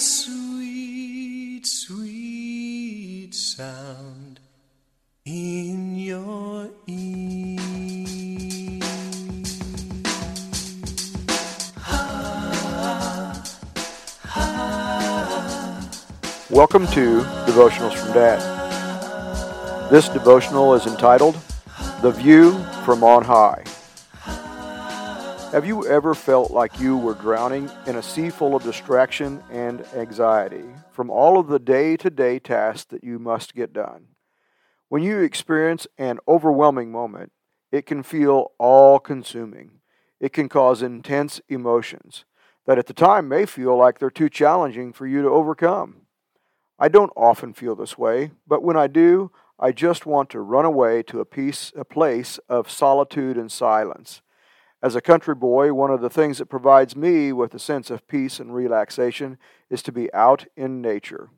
sweet, sweet sound in your ear. Welcome to Devotionals from Dad. This devotional is entitled The View from On High. Have you ever felt like you were drowning in a sea full of distraction and anxiety from all of the day to day tasks that you must get done? When you experience an overwhelming moment, it can feel all consuming. It can cause intense emotions that at the time may feel like they're too challenging for you to overcome. I don't often feel this way, but when I do, I just want to run away to a peace, a place of solitude and silence. As a country boy, one of the things that provides me with a sense of peace and relaxation is to be out in nature,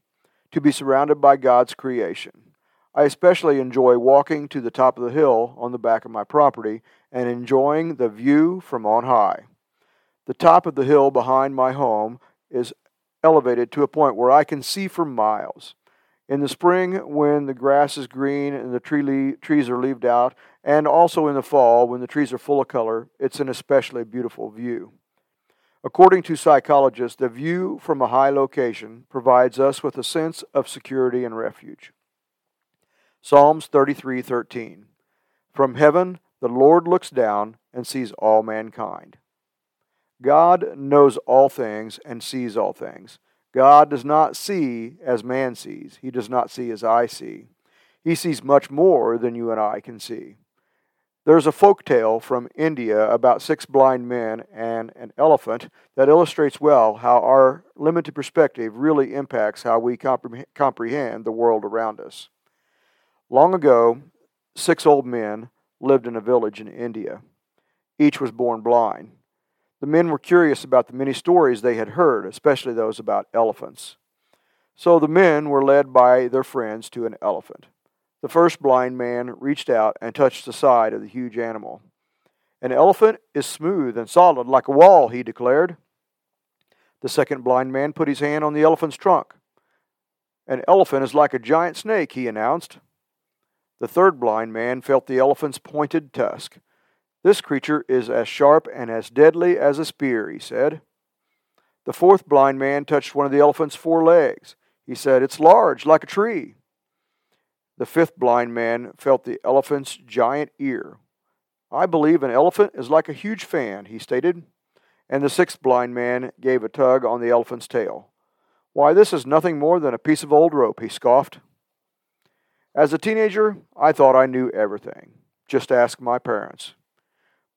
to be surrounded by God's creation. I especially enjoy walking to the top of the hill on the back of my property and enjoying the view from on high. The top of the hill behind my home is elevated to a point where I can see for miles. In the spring, when the grass is green and the tree le- trees are leaved out, and also in the fall, when the trees are full of color, it's an especially beautiful view. According to psychologists, the view from a high location provides us with a sense of security and refuge. Psalms 33:13 From heaven the Lord looks down and sees all mankind. God knows all things and sees all things. God does not see as man sees. He does not see as I see. He sees much more than you and I can see. There's a folk tale from India about six blind men and an elephant that illustrates well how our limited perspective really impacts how we comprehend the world around us. Long ago, six old men lived in a village in India. Each was born blind. The men were curious about the many stories they had heard, especially those about elephants. So the men were led by their friends to an elephant. The first blind man reached out and touched the side of the huge animal. An elephant is smooth and solid like a wall, he declared. The second blind man put his hand on the elephant's trunk. An elephant is like a giant snake, he announced. The third blind man felt the elephant's pointed tusk. This creature is as sharp and as deadly as a spear, he said. The fourth blind man touched one of the elephant's four legs. He said, It's large, like a tree. The fifth blind man felt the elephant's giant ear. I believe an elephant is like a huge fan, he stated. And the sixth blind man gave a tug on the elephant's tail. Why, this is nothing more than a piece of old rope, he scoffed. As a teenager, I thought I knew everything. Just ask my parents.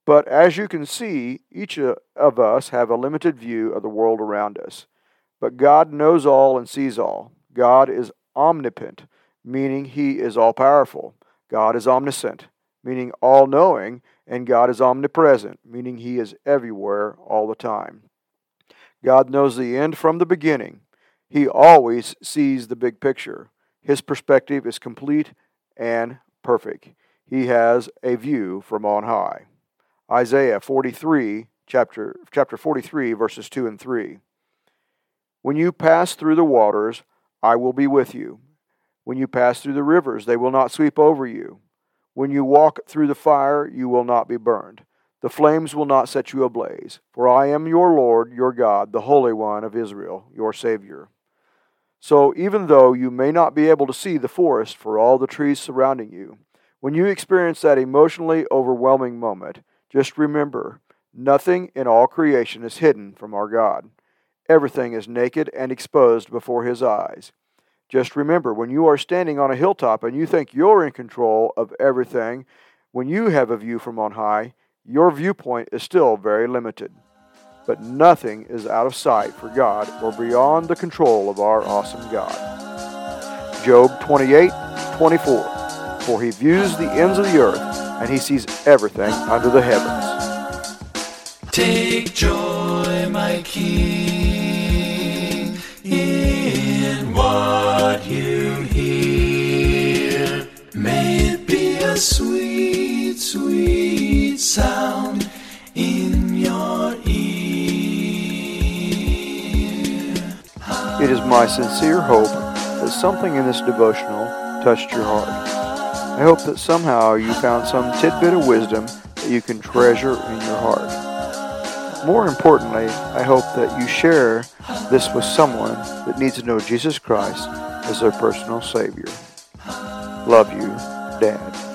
But as you can see, each of us have a limited view of the world around us. But God knows all and sees all. God is omnipotent, meaning he is all powerful. God is omniscient, meaning all knowing. And God is omnipresent, meaning he is everywhere all the time. God knows the end from the beginning. He always sees the big picture. His perspective is complete and perfect. He has a view from on high. Isaiah 43, chapter, chapter 43, verses 2 and 3. When you pass through the waters, I will be with you. When you pass through the rivers, they will not sweep over you. When you walk through the fire, you will not be burned. The flames will not set you ablaze. For I am your Lord, your God, the Holy One of Israel, your Savior. So even though you may not be able to see the forest for all the trees surrounding you, when you experience that emotionally overwhelming moment, just remember, nothing in all creation is hidden from our God. Everything is naked and exposed before His eyes. Just remember, when you are standing on a hilltop and you think you're in control of everything, when you have a view from on high, your viewpoint is still very limited. But nothing is out of sight for God or beyond the control of our awesome God. Job 28 24. For he views the ends of the earth, and he sees everything under the heavens. Take joy, my King, in what you hear. May it be a sweet, sweet sound in your ear. It is my sincere hope that something in this devotional touched your heart. I hope that somehow you found some tidbit of wisdom that you can treasure in your heart. More importantly, I hope that you share this with someone that needs to know Jesus Christ as their personal Savior. Love you, Dad.